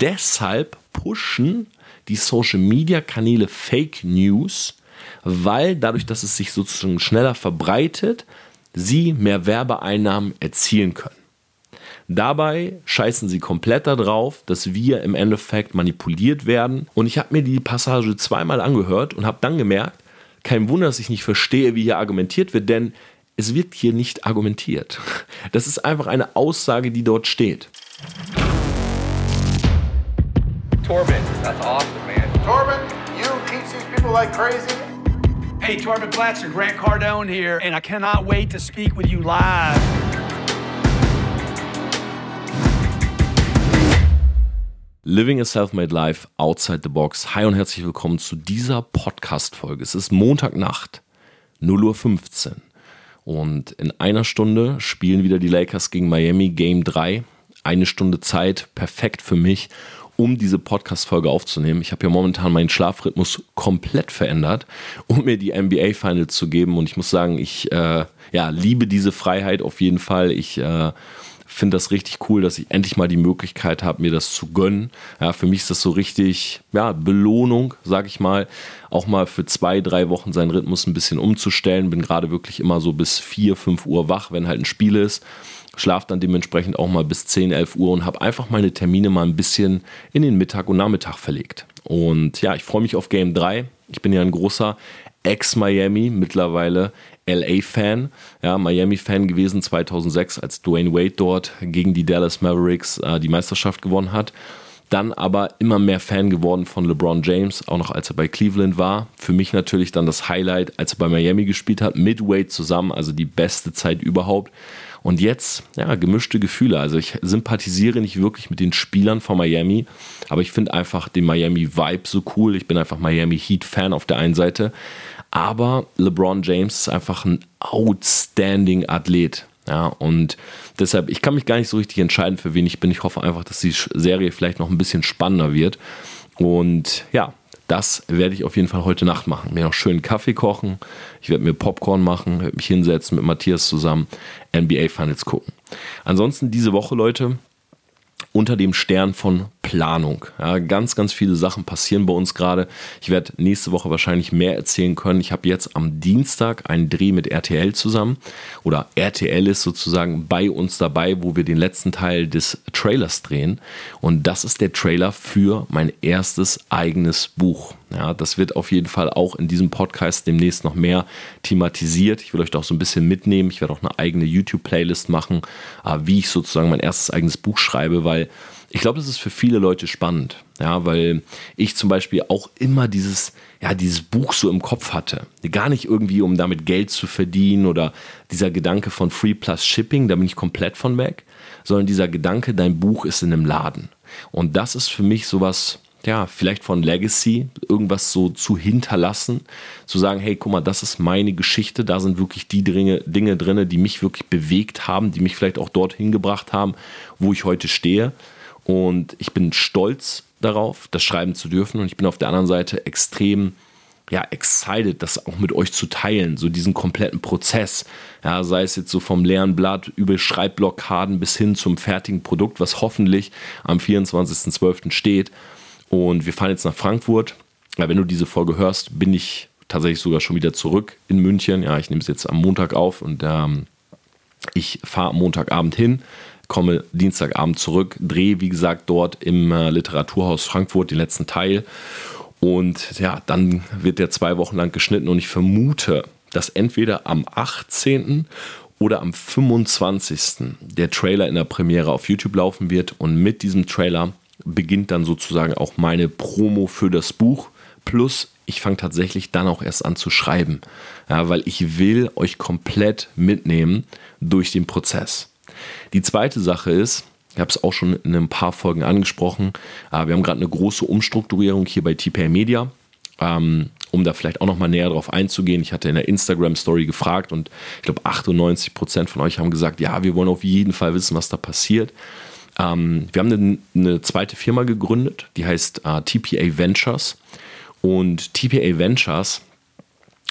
deshalb pushen die Social-Media-Kanäle Fake News, weil dadurch, dass es sich sozusagen schneller verbreitet, sie mehr Werbeeinnahmen erzielen können. Dabei scheißen sie komplett darauf, dass wir im Endeffekt manipuliert werden. Und ich habe mir die Passage zweimal angehört und habe dann gemerkt, kein Wunder, dass ich nicht verstehe, wie hier argumentiert wird, denn es wird hier nicht argumentiert. Das ist einfach eine Aussage, die dort steht. Torben, that's awesome, man. Torben, you teach these people like crazy. Hey, Torben Blatcher, Grant Cardone here, and I cannot wait to speak with you live. Living a Self-Made Life Outside the Box. Hi und herzlich willkommen zu dieser Podcast-Folge. Es ist Montagnacht, 0.15 Uhr. Und in einer Stunde spielen wieder die Lakers gegen Miami Game 3. Eine Stunde Zeit, perfekt für mich, um diese Podcast-Folge aufzunehmen. Ich habe ja momentan meinen Schlafrhythmus komplett verändert, um mir die NBA Finals zu geben. Und ich muss sagen, ich äh, ja, liebe diese Freiheit auf jeden Fall. Ich äh, finde das richtig cool, dass ich endlich mal die Möglichkeit habe, mir das zu gönnen. Ja, für mich ist das so richtig, ja, Belohnung, sag ich mal, auch mal für zwei, drei Wochen seinen Rhythmus ein bisschen umzustellen. Bin gerade wirklich immer so bis vier, fünf Uhr wach, wenn halt ein Spiel ist. Schlaf dann dementsprechend auch mal bis 10, 11 Uhr und habe einfach meine Termine mal ein bisschen in den Mittag und Nachmittag verlegt. Und ja, ich freue mich auf Game 3. Ich bin ja ein großer Ex-Miami, mittlerweile LA-Fan, ja, Miami-Fan gewesen 2006, als Dwayne Wade dort gegen die Dallas Mavericks äh, die Meisterschaft gewonnen hat. Dann aber immer mehr Fan geworden von LeBron James, auch noch als er bei Cleveland war. Für mich natürlich dann das Highlight, als er bei Miami gespielt hat, mit Wade zusammen, also die beste Zeit überhaupt. Und jetzt, ja, gemischte Gefühle. Also ich sympathisiere nicht wirklich mit den Spielern von Miami, aber ich finde einfach den Miami-Vibe so cool. Ich bin einfach Miami Heat-Fan auf der einen Seite. Aber LeBron James ist einfach ein outstanding Athlet. Ja, und deshalb, ich kann mich gar nicht so richtig entscheiden, für wen ich bin. Ich hoffe einfach, dass die Serie vielleicht noch ein bisschen spannender wird. Und ja, das werde ich auf jeden Fall heute Nacht machen. Mir noch schön Kaffee kochen. Ich werde mir Popcorn machen, werde mich hinsetzen mit Matthias zusammen, NBA Finals gucken. Ansonsten diese Woche, Leute, unter dem Stern von Planung. Ja, ganz, ganz viele Sachen passieren bei uns gerade. Ich werde nächste Woche wahrscheinlich mehr erzählen können. Ich habe jetzt am Dienstag einen Dreh mit RTL zusammen oder RTL ist sozusagen bei uns dabei, wo wir den letzten Teil des Trailers drehen. Und das ist der Trailer für mein erstes eigenes Buch. Ja, das wird auf jeden Fall auch in diesem Podcast demnächst noch mehr thematisiert. Ich will euch da auch so ein bisschen mitnehmen. Ich werde auch eine eigene YouTube-Playlist machen, äh, wie ich sozusagen mein erstes eigenes Buch schreibe, weil ich glaube, das ist für viele Leute spannend. Ja, weil ich zum Beispiel auch immer dieses, ja, dieses Buch so im Kopf hatte. Gar nicht irgendwie, um damit Geld zu verdienen oder dieser Gedanke von Free Plus Shipping, da bin ich komplett von weg, sondern dieser Gedanke, dein Buch ist in einem Laden. Und das ist für mich sowas, ja, vielleicht von Legacy, irgendwas so zu hinterlassen, zu sagen, hey, guck mal, das ist meine Geschichte, da sind wirklich die Dinge, Dinge drin, die mich wirklich bewegt haben, die mich vielleicht auch dorthin gebracht haben, wo ich heute stehe. Und ich bin stolz darauf, das schreiben zu dürfen. Und ich bin auf der anderen Seite extrem ja, excited, das auch mit euch zu teilen, so diesen kompletten Prozess. Ja, sei es jetzt so vom leeren Blatt über Schreibblockaden bis hin zum fertigen Produkt, was hoffentlich am 24.12. steht. Und wir fahren jetzt nach Frankfurt. Ja, wenn du diese Folge hörst, bin ich tatsächlich sogar schon wieder zurück in München. Ja, ich nehme es jetzt am Montag auf und ähm, ich fahre am Montagabend hin, komme Dienstagabend zurück, drehe, wie gesagt, dort im äh, Literaturhaus Frankfurt den letzten Teil. Und ja, dann wird der zwei Wochen lang geschnitten und ich vermute, dass entweder am 18. oder am 25. der Trailer in der Premiere auf YouTube laufen wird und mit diesem Trailer beginnt dann sozusagen auch meine Promo für das Buch. Plus, ich fange tatsächlich dann auch erst an zu schreiben, ja, weil ich will euch komplett mitnehmen durch den Prozess. Die zweite Sache ist, ich habe es auch schon in ein paar Folgen angesprochen, äh, wir haben gerade eine große Umstrukturierung hier bei TPA Media. Ähm, um da vielleicht auch noch mal näher drauf einzugehen, ich hatte in der Instagram-Story gefragt und ich glaube 98% von euch haben gesagt, ja, wir wollen auf jeden Fall wissen, was da passiert. Ähm, wir haben eine, eine, zweite Firma gegründet, die heißt äh, TPA Ventures. Und TPA Ventures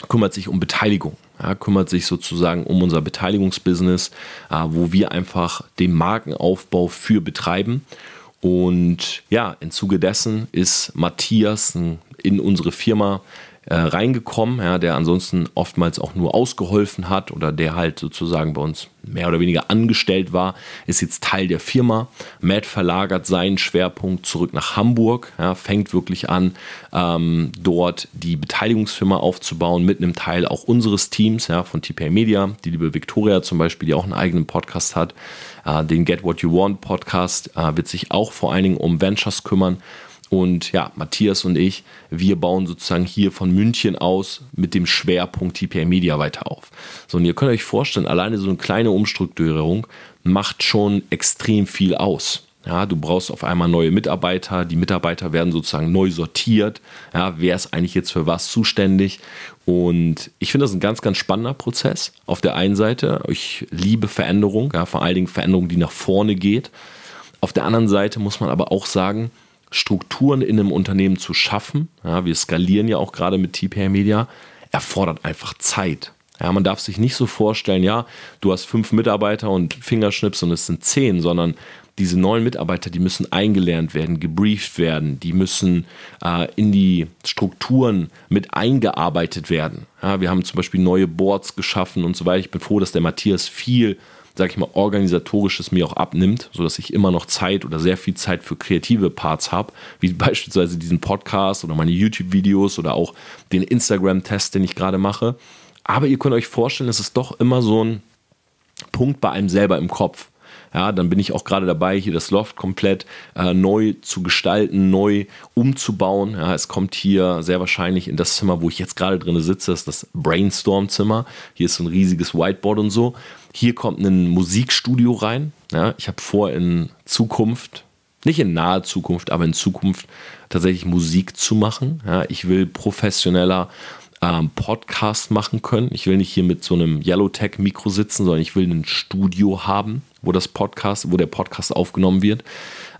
kümmert sich um Beteiligung, ja, kümmert sich sozusagen um unser Beteiligungsbusiness, äh, wo wir einfach den Markenaufbau für betreiben. Und ja, im Zuge dessen ist Matthias in unsere Firma äh, reingekommen, ja, der ansonsten oftmals auch nur ausgeholfen hat oder der halt sozusagen bei uns mehr oder weniger angestellt war, ist jetzt Teil der Firma. Matt verlagert seinen Schwerpunkt zurück nach Hamburg, ja, fängt wirklich an, ähm, dort die Beteiligungsfirma aufzubauen, mit einem Teil auch unseres Teams ja, von TPA Media, die liebe Victoria zum Beispiel, die auch einen eigenen Podcast hat. Äh, den Get What You Want Podcast äh, wird sich auch vor allen Dingen um Ventures kümmern. Und ja, Matthias und ich, wir bauen sozusagen hier von München aus mit dem Schwerpunkt TPA Media weiter auf. So, und ihr könnt euch vorstellen, alleine so eine kleine Umstrukturierung macht schon extrem viel aus. Ja, du brauchst auf einmal neue Mitarbeiter. Die Mitarbeiter werden sozusagen neu sortiert. Ja, wer ist eigentlich jetzt für was zuständig? Und ich finde das ein ganz, ganz spannender Prozess. Auf der einen Seite, ich liebe Veränderung, ja, vor allen Dingen Veränderung, die nach vorne geht. Auf der anderen Seite muss man aber auch sagen, Strukturen in einem Unternehmen zu schaffen, ja, wir skalieren ja auch gerade mit TPR Media, erfordert einfach Zeit. Ja, man darf sich nicht so vorstellen, ja, du hast fünf Mitarbeiter und Fingerschnips und es sind zehn, sondern diese neuen Mitarbeiter, die müssen eingelernt werden, gebrieft werden, die müssen äh, in die Strukturen mit eingearbeitet werden. Ja, wir haben zum Beispiel neue Boards geschaffen und so weiter. Ich bin froh, dass der Matthias viel sage ich mal, organisatorisches mir auch abnimmt, sodass ich immer noch Zeit oder sehr viel Zeit für kreative Parts habe, wie beispielsweise diesen Podcast oder meine YouTube-Videos oder auch den Instagram-Test, den ich gerade mache. Aber ihr könnt euch vorstellen, es ist doch immer so ein Punkt bei einem selber im Kopf. Ja, dann bin ich auch gerade dabei, hier das Loft komplett äh, neu zu gestalten, neu umzubauen. Ja, es kommt hier sehr wahrscheinlich in das Zimmer, wo ich jetzt gerade drin sitze, das ist das Brainstorm-Zimmer. Hier ist so ein riesiges Whiteboard und so. Hier kommt ein Musikstudio rein. Ja, ich habe vor, in Zukunft, nicht in naher Zukunft, aber in Zukunft tatsächlich Musik zu machen. Ja, ich will professioneller ähm, Podcast machen können. Ich will nicht hier mit so einem Yellowtech-Mikro sitzen, sondern ich will ein Studio haben, wo das Podcast, wo der Podcast aufgenommen wird.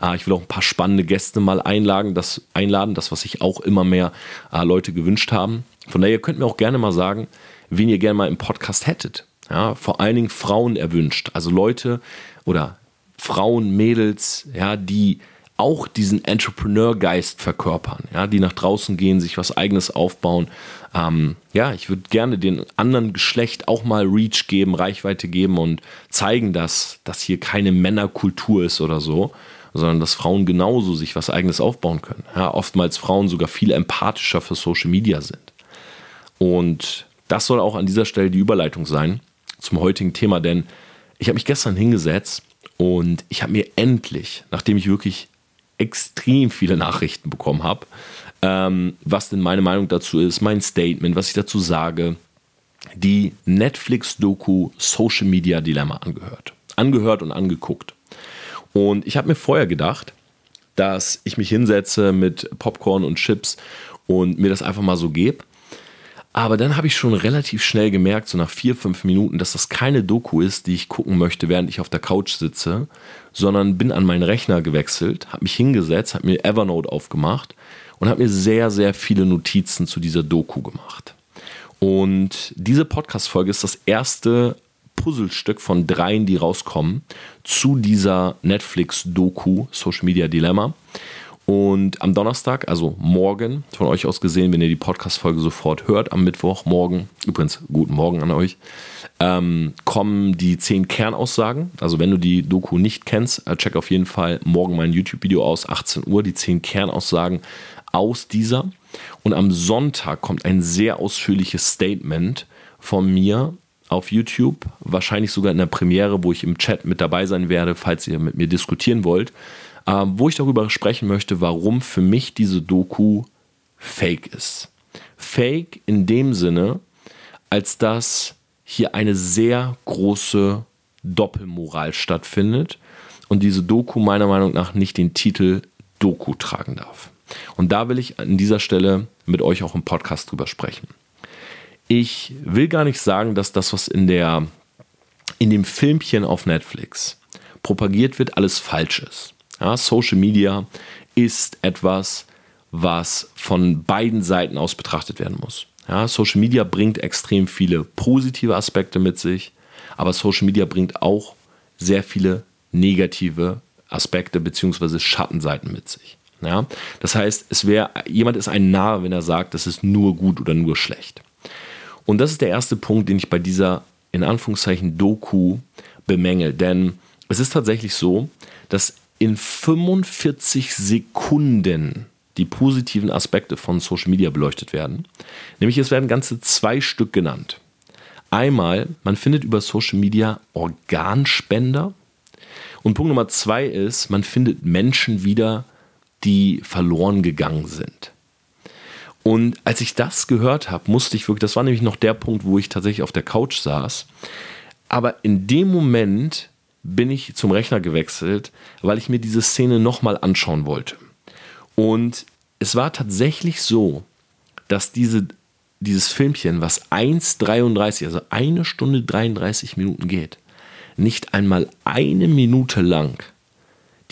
Äh, ich will auch ein paar spannende Gäste mal einladen, das, einladen, das, was sich auch immer mehr äh, Leute gewünscht haben. Von daher könnt ihr mir auch gerne mal sagen, wen ihr gerne mal im Podcast hättet. Ja, vor allen Dingen Frauen erwünscht. Also Leute oder Frauen, Mädels, ja, die auch diesen Entrepreneur-Geist verkörpern, ja, die nach draußen gehen, sich was Eigenes aufbauen. Ähm, ja, ich würde gerne den anderen Geschlecht auch mal Reach geben, Reichweite geben und zeigen, dass das hier keine Männerkultur ist oder so, sondern dass Frauen genauso sich was Eigenes aufbauen können. Ja, oftmals Frauen sogar viel empathischer für Social Media sind. Und das soll auch an dieser Stelle die Überleitung sein zum heutigen Thema, denn ich habe mich gestern hingesetzt und ich habe mir endlich, nachdem ich wirklich extrem viele Nachrichten bekommen habe, ähm, was denn meine Meinung dazu ist, mein Statement, was ich dazu sage, die Netflix-Doku Social Media Dilemma angehört. Angehört und angeguckt. Und ich habe mir vorher gedacht, dass ich mich hinsetze mit Popcorn und Chips und mir das einfach mal so gebe. Aber dann habe ich schon relativ schnell gemerkt, so nach vier, fünf Minuten, dass das keine Doku ist, die ich gucken möchte, während ich auf der Couch sitze, sondern bin an meinen Rechner gewechselt, habe mich hingesetzt, habe mir Evernote aufgemacht und habe mir sehr, sehr viele Notizen zu dieser Doku gemacht. Und diese Podcast-Folge ist das erste Puzzlestück von dreien, die rauskommen zu dieser Netflix-Doku Social Media Dilemma. Und am Donnerstag, also morgen, von euch aus gesehen, wenn ihr die Podcast-Folge sofort hört, am Mittwoch, morgen, übrigens guten Morgen an euch, ähm, kommen die zehn Kernaussagen. Also wenn du die Doku nicht kennst, äh, check auf jeden Fall morgen mein YouTube-Video aus, 18 Uhr, die zehn Kernaussagen aus dieser. Und am Sonntag kommt ein sehr ausführliches Statement von mir auf YouTube, wahrscheinlich sogar in der Premiere, wo ich im Chat mit dabei sein werde, falls ihr mit mir diskutieren wollt wo ich darüber sprechen möchte, warum für mich diese Doku fake ist. Fake in dem Sinne, als dass hier eine sehr große Doppelmoral stattfindet und diese Doku meiner Meinung nach nicht den Titel Doku tragen darf. Und da will ich an dieser Stelle mit euch auch im Podcast drüber sprechen. Ich will gar nicht sagen, dass das, was in, der, in dem Filmchen auf Netflix propagiert wird, alles falsch ist. Ja, Social Media ist etwas, was von beiden Seiten aus betrachtet werden muss. Ja, Social Media bringt extrem viele positive Aspekte mit sich, aber Social Media bringt auch sehr viele negative Aspekte bzw. Schattenseiten mit sich. Ja? Das heißt, es wäre, jemand ist ein Narr, wenn er sagt, das ist nur gut oder nur schlecht. Und das ist der erste Punkt, den ich bei dieser, in Anführungszeichen, Doku bemängel. Denn es ist tatsächlich so, dass in 45 Sekunden die positiven Aspekte von Social Media beleuchtet werden. Nämlich es werden ganze zwei Stück genannt. Einmal, man findet über Social Media Organspender. Und Punkt Nummer zwei ist, man findet Menschen wieder, die verloren gegangen sind. Und als ich das gehört habe, musste ich wirklich, das war nämlich noch der Punkt, wo ich tatsächlich auf der Couch saß. Aber in dem Moment bin ich zum Rechner gewechselt, weil ich mir diese Szene nochmal anschauen wollte. Und es war tatsächlich so, dass diese, dieses Filmchen, was 1,33, also eine Stunde 33 Minuten geht, nicht einmal eine Minute lang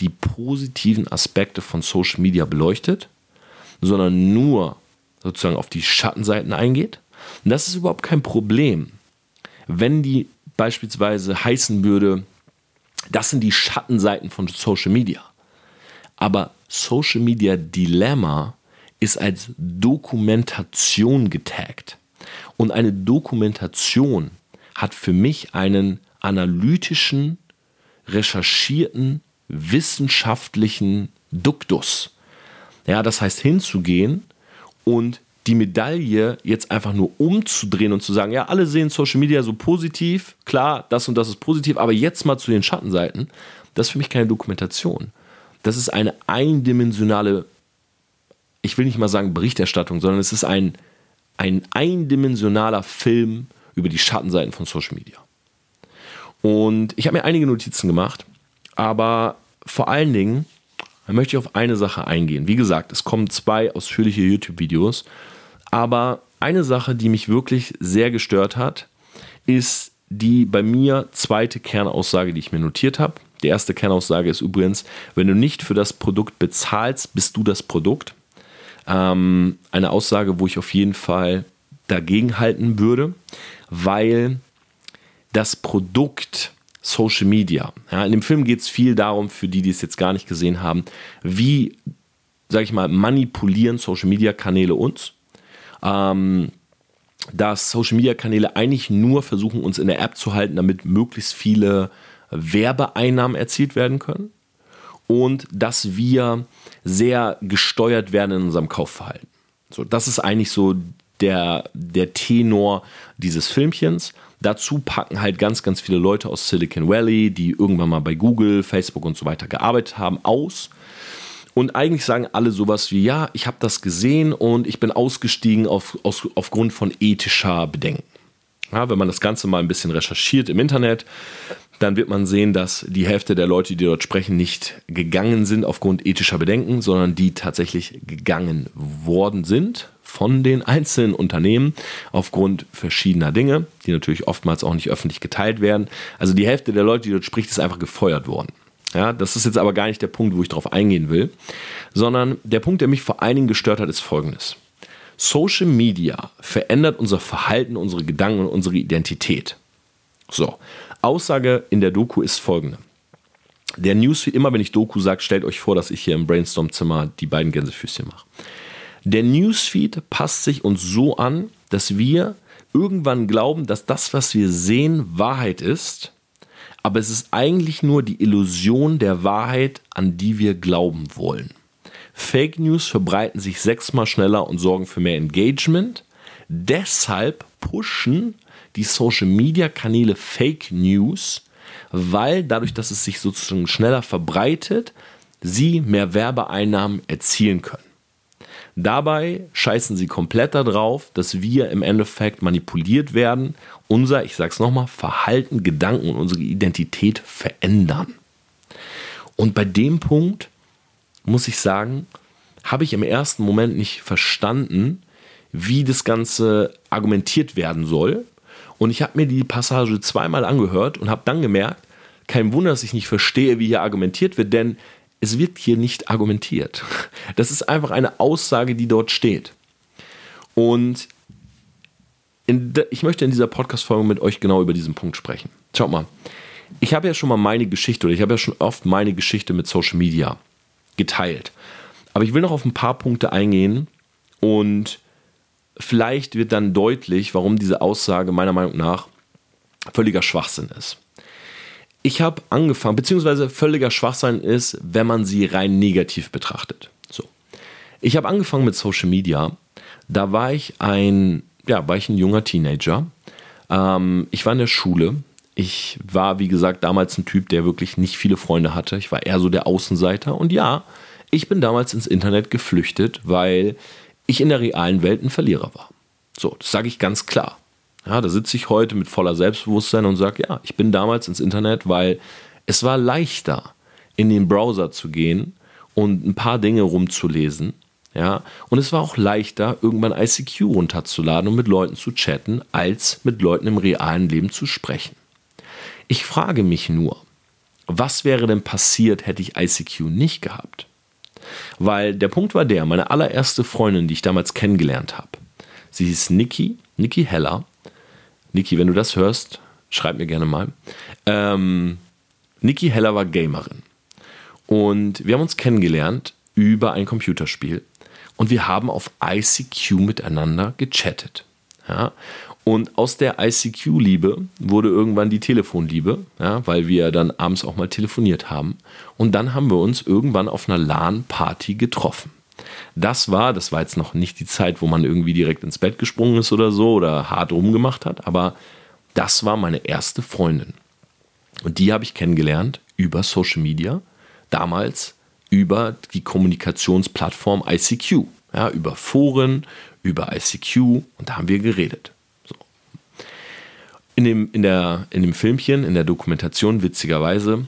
die positiven Aspekte von Social Media beleuchtet, sondern nur sozusagen auf die Schattenseiten eingeht. Und das ist überhaupt kein Problem, wenn die beispielsweise heißen würde, das sind die Schattenseiten von Social Media. Aber Social Media Dilemma ist als Dokumentation getaggt. Und eine Dokumentation hat für mich einen analytischen, recherchierten, wissenschaftlichen Duktus. Ja, das heißt hinzugehen und die Medaille jetzt einfach nur umzudrehen und zu sagen, ja, alle sehen Social Media so positiv, klar, das und das ist positiv, aber jetzt mal zu den Schattenseiten, das ist für mich keine Dokumentation. Das ist eine eindimensionale, ich will nicht mal sagen Berichterstattung, sondern es ist ein, ein eindimensionaler Film über die Schattenseiten von Social Media. Und ich habe mir einige Notizen gemacht, aber vor allen Dingen möchte ich auf eine Sache eingehen. Wie gesagt, es kommen zwei ausführliche YouTube-Videos aber eine Sache, die mich wirklich sehr gestört hat, ist die bei mir zweite Kernaussage, die ich mir notiert habe. Die erste Kernaussage ist übrigens, wenn du nicht für das Produkt bezahlst, bist du das Produkt. Ähm, eine Aussage, wo ich auf jeden Fall dagegen halten würde, weil das Produkt Social Media, ja, in dem Film geht es viel darum, für die, die es jetzt gar nicht gesehen haben, wie, sage ich mal, manipulieren Social Media Kanäle uns ähm, dass Social Media Kanäle eigentlich nur versuchen, uns in der App zu halten, damit möglichst viele Werbeeinnahmen erzielt werden können und dass wir sehr gesteuert werden in unserem Kaufverhalten. So, das ist eigentlich so der, der Tenor dieses Filmchens. Dazu packen halt ganz, ganz viele Leute aus Silicon Valley, die irgendwann mal bei Google, Facebook und so weiter gearbeitet haben, aus und eigentlich sagen alle sowas wie, ja, ich habe das gesehen und ich bin ausgestiegen auf, aus, aufgrund von ethischer Bedenken. Ja, wenn man das Ganze mal ein bisschen recherchiert im Internet, dann wird man sehen, dass die Hälfte der Leute, die dort sprechen, nicht gegangen sind aufgrund ethischer Bedenken, sondern die tatsächlich gegangen worden sind von den einzelnen Unternehmen aufgrund verschiedener Dinge, die natürlich oftmals auch nicht öffentlich geteilt werden. Also die Hälfte der Leute, die dort spricht, ist einfach gefeuert worden. Ja, das ist jetzt aber gar nicht der Punkt, wo ich darauf eingehen will, sondern der Punkt, der mich vor allen Dingen gestört hat, ist folgendes. Social Media verändert unser Verhalten, unsere Gedanken und unsere Identität. So, Aussage in der Doku ist folgende. Der Newsfeed, immer wenn ich Doku sage, stellt euch vor, dass ich hier im Brainstorm-Zimmer die beiden Gänsefüßchen mache. Der Newsfeed passt sich uns so an, dass wir irgendwann glauben, dass das, was wir sehen, Wahrheit ist aber es ist eigentlich nur die Illusion der Wahrheit, an die wir glauben wollen. Fake News verbreiten sich sechsmal schneller und sorgen für mehr Engagement. Deshalb pushen die Social Media Kanäle Fake News, weil dadurch, dass es sich sozusagen schneller verbreitet, sie mehr Werbeeinnahmen erzielen können. Dabei scheißen sie komplett darauf, dass wir im Endeffekt manipuliert werden, unser, ich sag's nochmal, Verhalten, Gedanken und unsere Identität verändern. Und bei dem Punkt muss ich sagen, habe ich im ersten Moment nicht verstanden, wie das Ganze argumentiert werden soll. Und ich habe mir die Passage zweimal angehört und habe dann gemerkt, kein Wunder, dass ich nicht verstehe, wie hier argumentiert wird, denn es wird hier nicht argumentiert. Das ist einfach eine Aussage, die dort steht. Und de, ich möchte in dieser Podcast-Folge mit euch genau über diesen Punkt sprechen. Schaut mal, ich habe ja schon mal meine Geschichte oder ich habe ja schon oft meine Geschichte mit Social Media geteilt. Aber ich will noch auf ein paar Punkte eingehen und vielleicht wird dann deutlich, warum diese Aussage meiner Meinung nach völliger Schwachsinn ist. Ich habe angefangen, beziehungsweise völliger Schwachsinn ist, wenn man sie rein negativ betrachtet. So. Ich habe angefangen mit Social Media. Da war ich ein, ja, war ich ein junger Teenager. Ähm, ich war in der Schule. Ich war, wie gesagt, damals ein Typ, der wirklich nicht viele Freunde hatte. Ich war eher so der Außenseiter. Und ja, ich bin damals ins Internet geflüchtet, weil ich in der realen Welt ein Verlierer war. So, das sage ich ganz klar. Ja, da sitze ich heute mit voller Selbstbewusstsein und sage, ja, ich bin damals ins Internet, weil es war leichter, in den Browser zu gehen und ein paar Dinge rumzulesen. Ja, und es war auch leichter, irgendwann ICQ runterzuladen und mit Leuten zu chatten, als mit Leuten im realen Leben zu sprechen. Ich frage mich nur, was wäre denn passiert, hätte ich ICQ nicht gehabt? Weil der Punkt war der, meine allererste Freundin, die ich damals kennengelernt habe, sie hieß Niki, Niki Heller. Niki, wenn du das hörst, schreib mir gerne mal. Ähm, Niki Heller war Gamerin. Und wir haben uns kennengelernt über ein Computerspiel. Und wir haben auf ICQ miteinander gechattet. Ja? Und aus der ICQ-Liebe wurde irgendwann die Telefonliebe, ja, weil wir dann abends auch mal telefoniert haben. Und dann haben wir uns irgendwann auf einer LAN-Party getroffen. Das war, das war jetzt noch nicht die Zeit, wo man irgendwie direkt ins Bett gesprungen ist oder so oder hart rumgemacht hat, aber das war meine erste Freundin. Und die habe ich kennengelernt über Social Media, damals über die Kommunikationsplattform ICQ, ja, über Foren, über ICQ und da haben wir geredet. In dem, in, der, in dem Filmchen, in der Dokumentation, witzigerweise,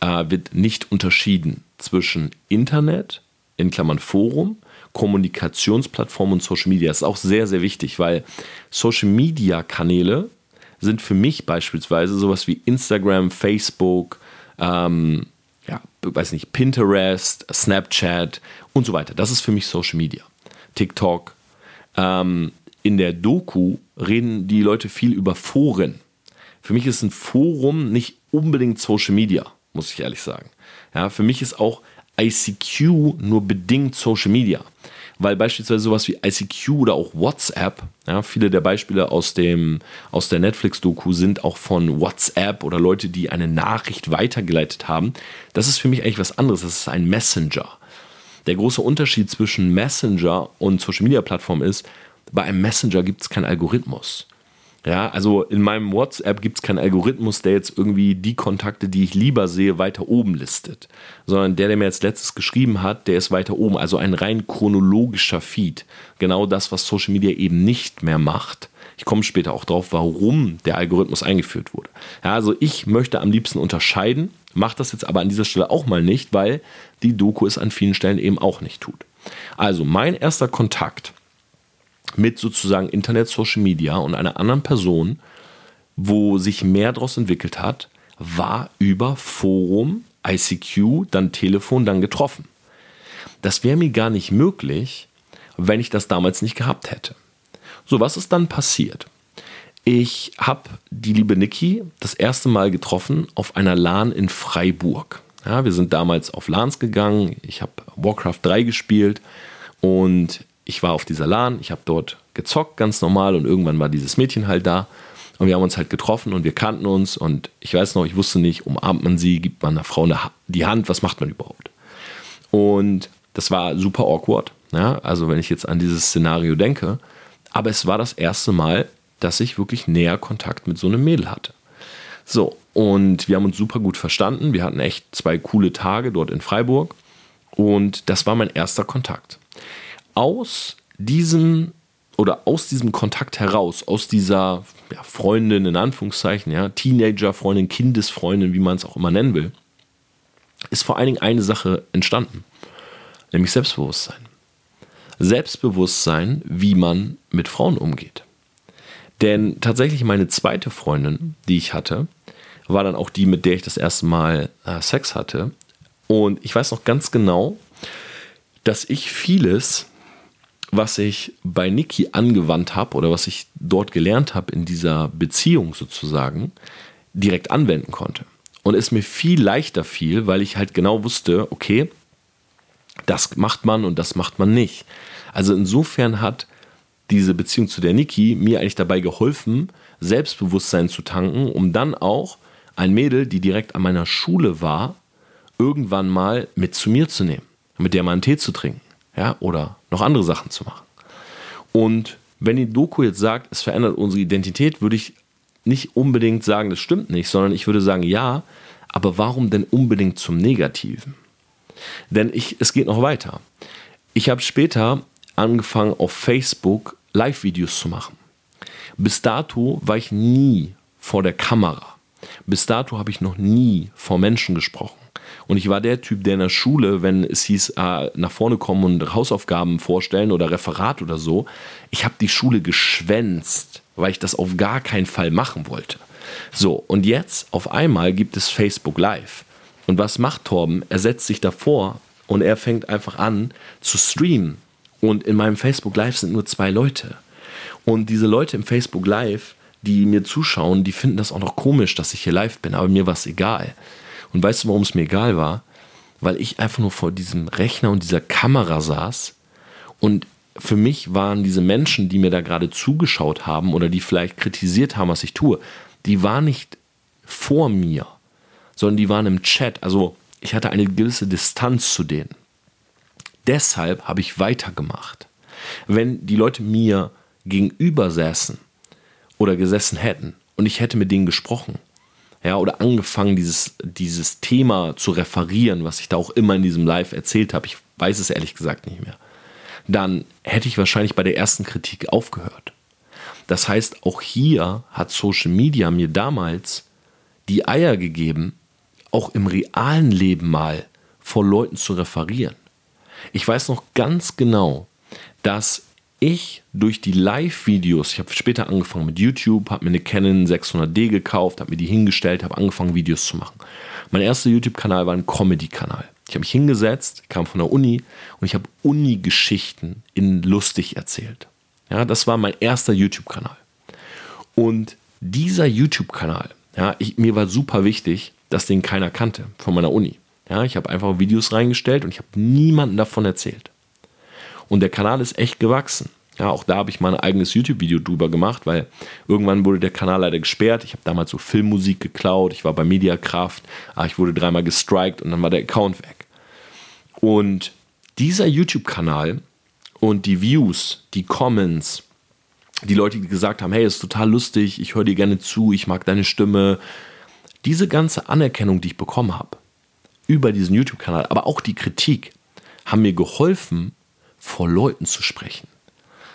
äh, wird nicht unterschieden zwischen Internet, in Klammern Forum, Kommunikationsplattform und Social Media. Das ist auch sehr, sehr wichtig, weil Social Media Kanäle sind für mich beispielsweise sowas wie Instagram, Facebook, ähm, ja, weiß nicht, Pinterest, Snapchat und so weiter. Das ist für mich Social Media. TikTok. Ähm, in der Doku reden die Leute viel über Foren. Für mich ist ein Forum nicht unbedingt Social Media, muss ich ehrlich sagen. Ja, für mich ist auch ICQ nur bedingt Social Media. Weil beispielsweise sowas wie ICQ oder auch WhatsApp, ja, viele der Beispiele aus, dem, aus der Netflix-Doku sind auch von WhatsApp oder Leute, die eine Nachricht weitergeleitet haben. Das ist für mich eigentlich was anderes. Das ist ein Messenger. Der große Unterschied zwischen Messenger und Social Media Plattform ist, bei einem Messenger gibt es keinen Algorithmus. Ja, also in meinem WhatsApp gibt es keinen Algorithmus, der jetzt irgendwie die Kontakte, die ich lieber sehe, weiter oben listet. Sondern der, der mir jetzt letztes geschrieben hat, der ist weiter oben. Also ein rein chronologischer Feed. Genau das, was Social Media eben nicht mehr macht. Ich komme später auch drauf, warum der Algorithmus eingeführt wurde. Ja, also ich möchte am liebsten unterscheiden, mache das jetzt aber an dieser Stelle auch mal nicht, weil die Doku es an vielen Stellen eben auch nicht tut. Also mein erster Kontakt mit sozusagen Internet, Social Media und einer anderen Person, wo sich mehr daraus entwickelt hat, war über Forum, ICQ, dann Telefon, dann getroffen. Das wäre mir gar nicht möglich, wenn ich das damals nicht gehabt hätte. So, was ist dann passiert? Ich habe die liebe Niki das erste Mal getroffen auf einer LAN in Freiburg. Ja, wir sind damals auf LANs gegangen. Ich habe Warcraft 3 gespielt und ich war auf dieser LAN, ich habe dort gezockt, ganz normal, und irgendwann war dieses Mädchen halt da. Und wir haben uns halt getroffen und wir kannten uns. Und ich weiß noch, ich wusste nicht, umarmt man sie, gibt man einer Frau die Hand, was macht man überhaupt? Und das war super awkward. Ja? Also, wenn ich jetzt an dieses Szenario denke. Aber es war das erste Mal, dass ich wirklich näher Kontakt mit so einem Mädel hatte. So, und wir haben uns super gut verstanden. Wir hatten echt zwei coole Tage dort in Freiburg. Und das war mein erster Kontakt aus diesem oder aus diesem Kontakt heraus, aus dieser ja, Freundin in Anführungszeichen, ja, Teenager-Freundin, Kindesfreundin, wie man es auch immer nennen will, ist vor allen Dingen eine Sache entstanden, nämlich Selbstbewusstsein. Selbstbewusstsein, wie man mit Frauen umgeht. Denn tatsächlich meine zweite Freundin, die ich hatte, war dann auch die, mit der ich das erste Mal äh, Sex hatte. Und ich weiß noch ganz genau, dass ich vieles was ich bei Niki angewandt habe oder was ich dort gelernt habe in dieser Beziehung sozusagen, direkt anwenden konnte. Und es mir viel leichter fiel, weil ich halt genau wusste, okay, das macht man und das macht man nicht. Also insofern hat diese Beziehung zu der Niki mir eigentlich dabei geholfen, Selbstbewusstsein zu tanken, um dann auch ein Mädel, die direkt an meiner Schule war, irgendwann mal mit zu mir zu nehmen, mit der mal einen Tee zu trinken, ja, oder noch andere Sachen zu machen. Und wenn die Doku jetzt sagt, es verändert unsere Identität, würde ich nicht unbedingt sagen, das stimmt nicht, sondern ich würde sagen, ja, aber warum denn unbedingt zum Negativen? Denn ich, es geht noch weiter. Ich habe später angefangen, auf Facebook Live-Videos zu machen. Bis dato war ich nie vor der Kamera. Bis dato habe ich noch nie vor Menschen gesprochen. Und ich war der Typ, der in der Schule, wenn es hieß, äh, nach vorne kommen und Hausaufgaben vorstellen oder Referat oder so, ich habe die Schule geschwänzt, weil ich das auf gar keinen Fall machen wollte. So, und jetzt auf einmal gibt es Facebook Live. Und was macht Torben? Er setzt sich davor und er fängt einfach an zu streamen. Und in meinem Facebook Live sind nur zwei Leute. Und diese Leute im Facebook Live, die mir zuschauen, die finden das auch noch komisch, dass ich hier live bin, aber mir war es egal. Und weißt du, warum es mir egal war? Weil ich einfach nur vor diesem Rechner und dieser Kamera saß und für mich waren diese Menschen, die mir da gerade zugeschaut haben oder die vielleicht kritisiert haben, was ich tue, die waren nicht vor mir, sondern die waren im Chat. Also ich hatte eine gewisse Distanz zu denen. Deshalb habe ich weitergemacht. Wenn die Leute mir gegenüber säßen oder gesessen hätten und ich hätte mit denen gesprochen, ja, oder angefangen, dieses, dieses Thema zu referieren, was ich da auch immer in diesem Live erzählt habe, ich weiß es ehrlich gesagt nicht mehr, dann hätte ich wahrscheinlich bei der ersten Kritik aufgehört. Das heißt, auch hier hat Social Media mir damals die Eier gegeben, auch im realen Leben mal vor Leuten zu referieren. Ich weiß noch ganz genau, dass ich durch die Live-Videos, ich habe später angefangen mit YouTube, habe mir eine Canon 600D gekauft, habe mir die hingestellt, habe angefangen Videos zu machen. Mein erster YouTube-Kanal war ein Comedy-Kanal. Ich habe mich hingesetzt, kam von der Uni und ich habe Uni-Geschichten in lustig erzählt. Ja, das war mein erster YouTube-Kanal. Und dieser YouTube-Kanal, ja, ich, mir war super wichtig, dass den keiner kannte von meiner Uni. Ja, ich habe einfach Videos reingestellt und ich habe niemanden davon erzählt. Und der Kanal ist echt gewachsen. Ja, auch da habe ich mal ein eigenes YouTube-Video drüber gemacht, weil irgendwann wurde der Kanal leider gesperrt. Ich habe damals so Filmmusik geklaut, ich war bei Mediakraft, ah, ich wurde dreimal gestrikt und dann war der Account weg. Und dieser YouTube-Kanal und die Views, die Comments, die Leute, die gesagt haben, hey, ist total lustig, ich höre dir gerne zu, ich mag deine Stimme, diese ganze Anerkennung, die ich bekommen habe über diesen YouTube-Kanal, aber auch die Kritik, haben mir geholfen, vor Leuten zu sprechen.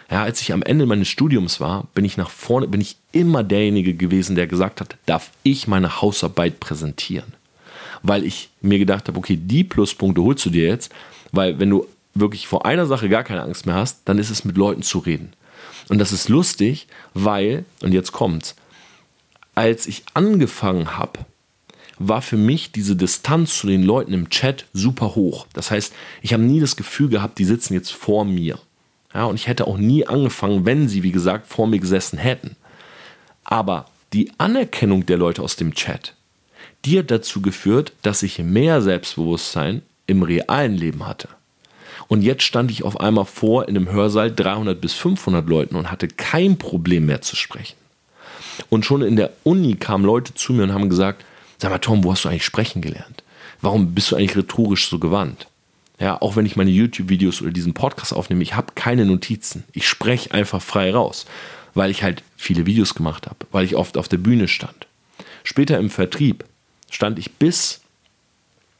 Ja, als ich am Ende meines Studiums war, bin ich nach vorne, bin ich immer derjenige gewesen, der gesagt hat, darf ich meine Hausarbeit präsentieren? Weil ich mir gedacht habe, okay, die Pluspunkte holst du dir jetzt, weil wenn du wirklich vor einer Sache gar keine Angst mehr hast, dann ist es mit Leuten zu reden. Und das ist lustig, weil, und jetzt kommt's, als ich angefangen habe, war für mich diese Distanz zu den Leuten im Chat super hoch. Das heißt, ich habe nie das Gefühl gehabt, die sitzen jetzt vor mir. Ja, und ich hätte auch nie angefangen, wenn sie, wie gesagt, vor mir gesessen hätten. Aber die Anerkennung der Leute aus dem Chat, die hat dazu geführt, dass ich mehr Selbstbewusstsein im realen Leben hatte. Und jetzt stand ich auf einmal vor in einem Hörsaal 300 bis 500 Leuten und hatte kein Problem mehr zu sprechen. Und schon in der Uni kamen Leute zu mir und haben gesagt, Sag mal, Tom, wo hast du eigentlich sprechen gelernt? Warum bist du eigentlich rhetorisch so gewandt? Ja, auch wenn ich meine YouTube-Videos oder diesen Podcast aufnehme, ich habe keine Notizen. Ich spreche einfach frei raus, weil ich halt viele Videos gemacht habe, weil ich oft auf der Bühne stand. Später im Vertrieb stand ich bis,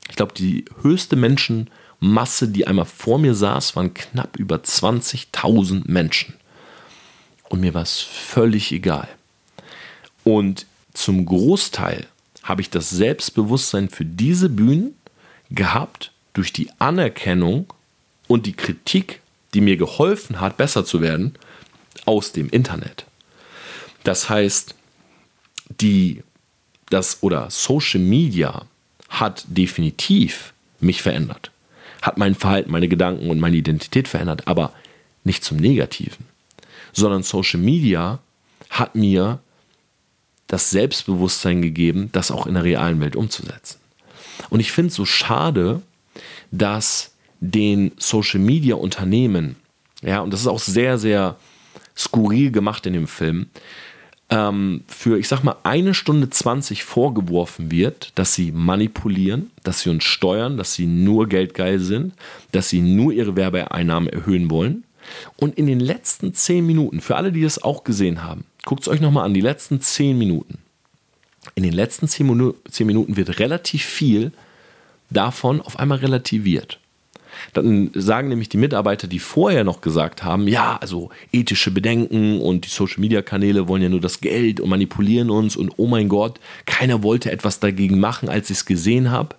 ich glaube, die höchste Menschenmasse, die einmal vor mir saß, waren knapp über 20.000 Menschen. Und mir war es völlig egal. Und zum Großteil habe ich das Selbstbewusstsein für diese Bühnen gehabt durch die Anerkennung und die Kritik, die mir geholfen hat, besser zu werden, aus dem Internet. Das heißt, die, das oder Social Media hat definitiv mich verändert, hat mein Verhalten, meine Gedanken und meine Identität verändert, aber nicht zum Negativen, sondern Social Media hat mir das Selbstbewusstsein gegeben, das auch in der realen Welt umzusetzen. Und ich finde es so schade, dass den Social Media Unternehmen, ja, und das ist auch sehr, sehr skurril gemacht in dem Film, ähm, für, ich sag mal, eine Stunde 20 vorgeworfen wird, dass sie manipulieren, dass sie uns steuern, dass sie nur geldgeil sind, dass sie nur ihre Werbeeinnahmen erhöhen wollen. Und in den letzten 10 Minuten, für alle, die das auch gesehen haben, guckt es euch nochmal an, die letzten 10 Minuten. In den letzten 10 Minuten wird relativ viel davon auf einmal relativiert. Dann sagen nämlich die Mitarbeiter, die vorher noch gesagt haben, ja, also ethische Bedenken und die Social-Media-Kanäle wollen ja nur das Geld und manipulieren uns und oh mein Gott, keiner wollte etwas dagegen machen, als ich es gesehen habe.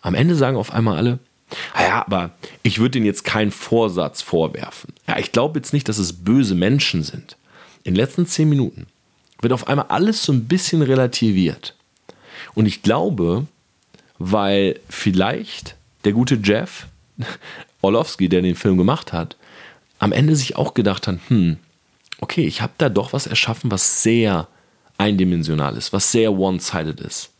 Am Ende sagen auf einmal alle, naja, ah aber ich würde ihnen jetzt keinen Vorsatz vorwerfen. Ja, ich glaube jetzt nicht, dass es böse Menschen sind. In den letzten zehn Minuten wird auf einmal alles so ein bisschen relativiert. Und ich glaube, weil vielleicht der gute Jeff Orlowski, der den Film gemacht hat, am Ende sich auch gedacht hat, hm, okay, ich habe da doch was erschaffen, was sehr eindimensional ist, was sehr one-sided ist.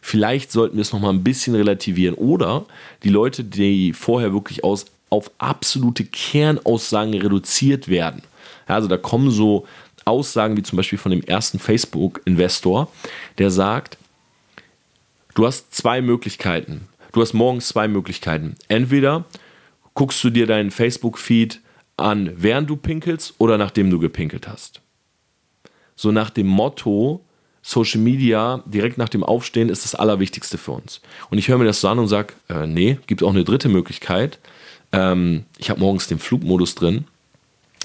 Vielleicht sollten wir es nochmal ein bisschen relativieren oder die Leute, die vorher wirklich aus, auf absolute Kernaussagen reduziert werden. Ja, also da kommen so Aussagen wie zum Beispiel von dem ersten Facebook-Investor, der sagt, du hast zwei Möglichkeiten. Du hast morgens zwei Möglichkeiten. Entweder guckst du dir deinen Facebook-Feed an, während du pinkelst oder nachdem du gepinkelt hast. So nach dem Motto, Social Media direkt nach dem Aufstehen ist das Allerwichtigste für uns. Und ich höre mir das so an und sage, äh, nee, gibt auch eine dritte Möglichkeit. Ähm, ich habe morgens den Flugmodus drin.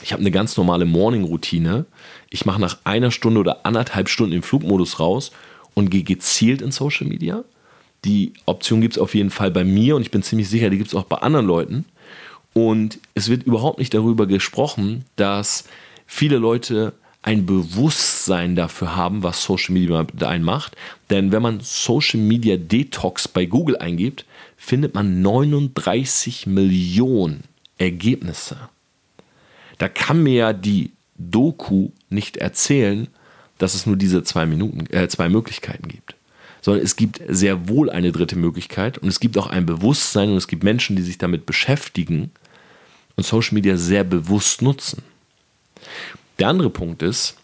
Ich habe eine ganz normale Morning-Routine. Ich mache nach einer Stunde oder anderthalb Stunden den Flugmodus raus und gehe gezielt in Social Media. Die Option gibt es auf jeden Fall bei mir und ich bin ziemlich sicher, die gibt es auch bei anderen Leuten. Und es wird überhaupt nicht darüber gesprochen, dass viele Leute ein Bewusstsein dafür haben, was Social Media mit einem macht. Denn wenn man Social Media Detox bei Google eingibt, findet man 39 Millionen Ergebnisse. Da kann mir ja die Doku nicht erzählen, dass es nur diese zwei, Minuten, äh, zwei Möglichkeiten gibt sondern es gibt sehr wohl eine dritte Möglichkeit und es gibt auch ein Bewusstsein und es gibt Menschen, die sich damit beschäftigen und Social Media sehr bewusst nutzen. Der andere Punkt ist,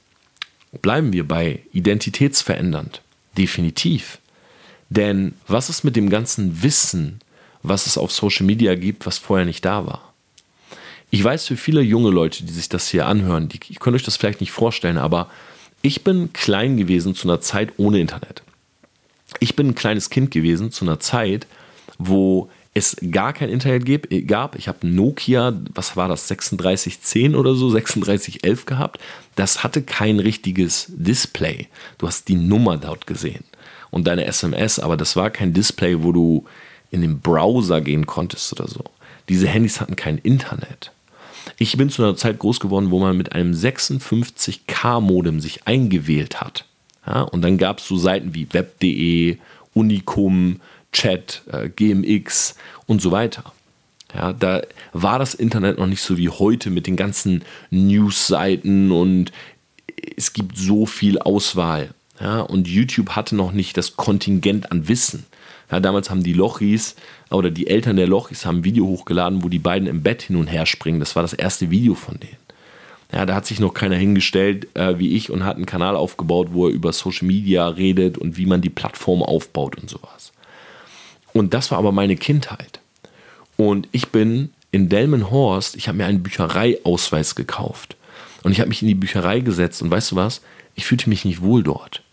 bleiben wir bei identitätsverändernd. Definitiv. Denn was ist mit dem ganzen Wissen, was es auf Social Media gibt, was vorher nicht da war? Ich weiß für viele junge Leute, die sich das hier anhören, die, ich könnte euch das vielleicht nicht vorstellen, aber ich bin klein gewesen zu einer Zeit ohne Internet ich bin ein kleines Kind gewesen zu einer Zeit, wo es gar kein Internet gab. Ich habe Nokia, was war das, 3610 oder so, 3611 gehabt. Das hatte kein richtiges Display. Du hast die Nummer dort gesehen und deine SMS, aber das war kein Display, wo du in den Browser gehen konntest oder so. Diese Handys hatten kein Internet. Ich bin zu einer Zeit groß geworden, wo man mit einem 56K-Modem sich eingewählt hat. Ja, und dann gab es so Seiten wie web.de, Unicum, Chat, äh, GMX und so weiter. Ja, da war das Internet noch nicht so wie heute mit den ganzen News-Seiten und es gibt so viel Auswahl. Ja, und YouTube hatte noch nicht das Kontingent an Wissen. Ja, damals haben die Lochis oder die Eltern der Lochis haben ein Video hochgeladen, wo die beiden im Bett hin und her springen. Das war das erste Video von denen. Ja, da hat sich noch keiner hingestellt äh, wie ich und hat einen Kanal aufgebaut, wo er über Social Media redet und wie man die Plattform aufbaut und sowas. Und das war aber meine Kindheit. Und ich bin in Delmenhorst, ich habe mir einen Büchereiausweis gekauft. Und ich habe mich in die Bücherei gesetzt und weißt du was? Ich fühlte mich nicht wohl dort,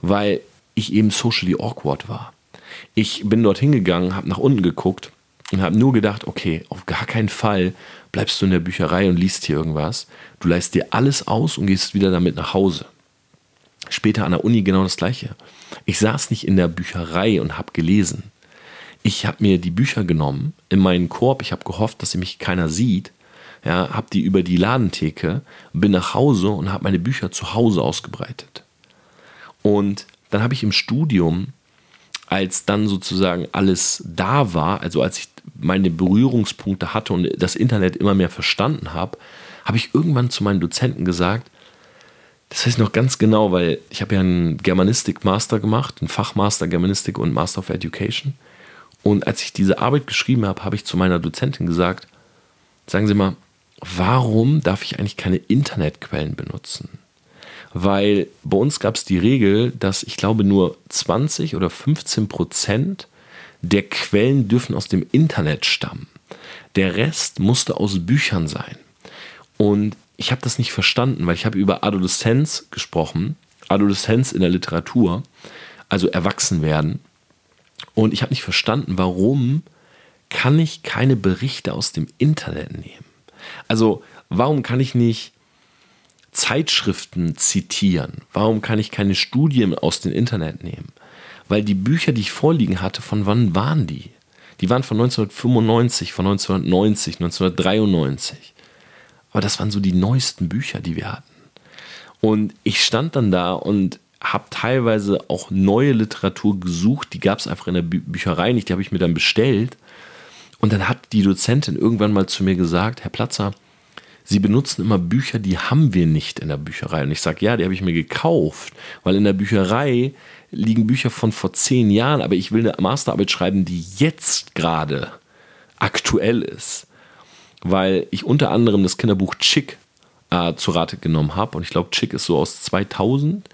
weil ich eben socially awkward war. Ich bin dort hingegangen, habe nach unten geguckt und habe nur gedacht, okay, auf gar keinen Fall bleibst du in der Bücherei und liest hier irgendwas. Du leist dir alles aus und gehst wieder damit nach Hause. Später an der Uni genau das gleiche. Ich saß nicht in der Bücherei und habe gelesen. Ich habe mir die Bücher genommen in meinen Korb. Ich habe gehofft, dass sie mich keiner sieht. Ja, habe die über die Ladentheke, bin nach Hause und habe meine Bücher zu Hause ausgebreitet. Und dann habe ich im Studium, als dann sozusagen alles da war, also als ich meine Berührungspunkte hatte und das Internet immer mehr verstanden habe, habe ich irgendwann zu meinen Dozenten gesagt, das weiß ich noch ganz genau, weil ich habe ja einen Germanistik-Master gemacht, einen Fachmaster Germanistik und Master of Education. Und als ich diese Arbeit geschrieben habe, habe ich zu meiner Dozentin gesagt, sagen Sie mal, warum darf ich eigentlich keine Internetquellen benutzen? Weil bei uns gab es die Regel, dass ich glaube nur 20 oder 15 Prozent der Quellen dürfen aus dem Internet stammen. Der Rest musste aus Büchern sein. Und ich habe das nicht verstanden, weil ich habe über Adoleszenz gesprochen, Adoleszenz in der Literatur, also erwachsen werden. Und ich habe nicht verstanden, warum kann ich keine Berichte aus dem Internet nehmen? Also warum kann ich nicht Zeitschriften zitieren? Warum kann ich keine Studien aus dem Internet nehmen? Weil die Bücher, die ich vorliegen hatte, von wann waren die? Die waren von 1995, von 1990, 1993. Aber das waren so die neuesten Bücher, die wir hatten. Und ich stand dann da und habe teilweise auch neue Literatur gesucht, die gab es einfach in der Bü Bücherei nicht, die habe ich mir dann bestellt. Und dann hat die Dozentin irgendwann mal zu mir gesagt, Herr Platzer, Sie benutzen immer Bücher, die haben wir nicht in der Bücherei. Und ich sage, ja, die habe ich mir gekauft, weil in der Bücherei liegen Bücher von vor zehn Jahren, aber ich will eine Masterarbeit schreiben, die jetzt gerade aktuell ist. Weil ich unter anderem das Kinderbuch Chick äh, zu Rate genommen habe. Und ich glaube, Chick ist so aus 2000.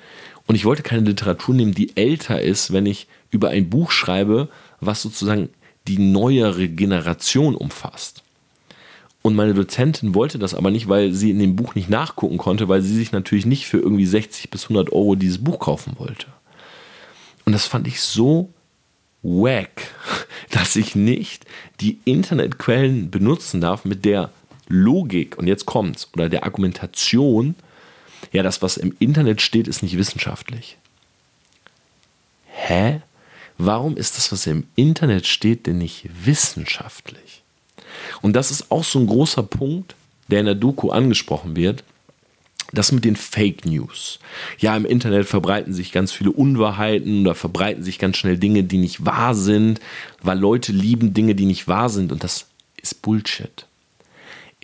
Und ich wollte keine Literatur nehmen, die älter ist, wenn ich über ein Buch schreibe, was sozusagen die neuere Generation umfasst. Und meine Dozentin wollte das aber nicht, weil sie in dem Buch nicht nachgucken konnte, weil sie sich natürlich nicht für irgendwie 60 bis 100 Euro dieses Buch kaufen wollte. Und das fand ich so wack, dass ich nicht die Internetquellen benutzen darf mit der Logik, und jetzt kommt's, oder der Argumentation, ja, das, was im Internet steht, ist nicht wissenschaftlich. Hä? Warum ist das, was im Internet steht, denn nicht wissenschaftlich? Und das ist auch so ein großer Punkt, der in der Doku angesprochen wird. Das mit den Fake News. Ja, im Internet verbreiten sich ganz viele Unwahrheiten oder verbreiten sich ganz schnell Dinge, die nicht wahr sind, weil Leute lieben Dinge, die nicht wahr sind. Und das ist Bullshit.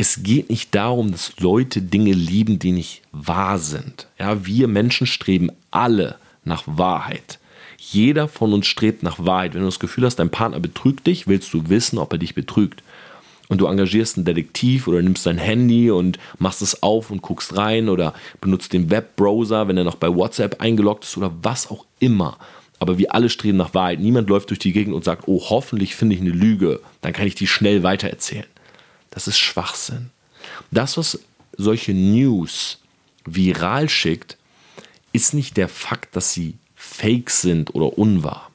Es geht nicht darum, dass Leute Dinge lieben, die nicht wahr sind. Ja, wir Menschen streben alle nach Wahrheit. Jeder von uns strebt nach Wahrheit. Wenn du das Gefühl hast, dein Partner betrügt dich, willst du wissen, ob er dich betrügt und du engagierst einen Detektiv oder nimmst dein Handy und machst es auf und guckst rein oder benutzt den Webbrowser, wenn er noch bei WhatsApp eingeloggt ist oder was auch immer. Aber wir alle streben nach Wahrheit. Niemand läuft durch die Gegend und sagt, oh, hoffentlich finde ich eine Lüge, dann kann ich die schnell weitererzählen. Das ist Schwachsinn. Das, was solche News viral schickt, ist nicht der Fakt, dass sie fake sind oder unwahr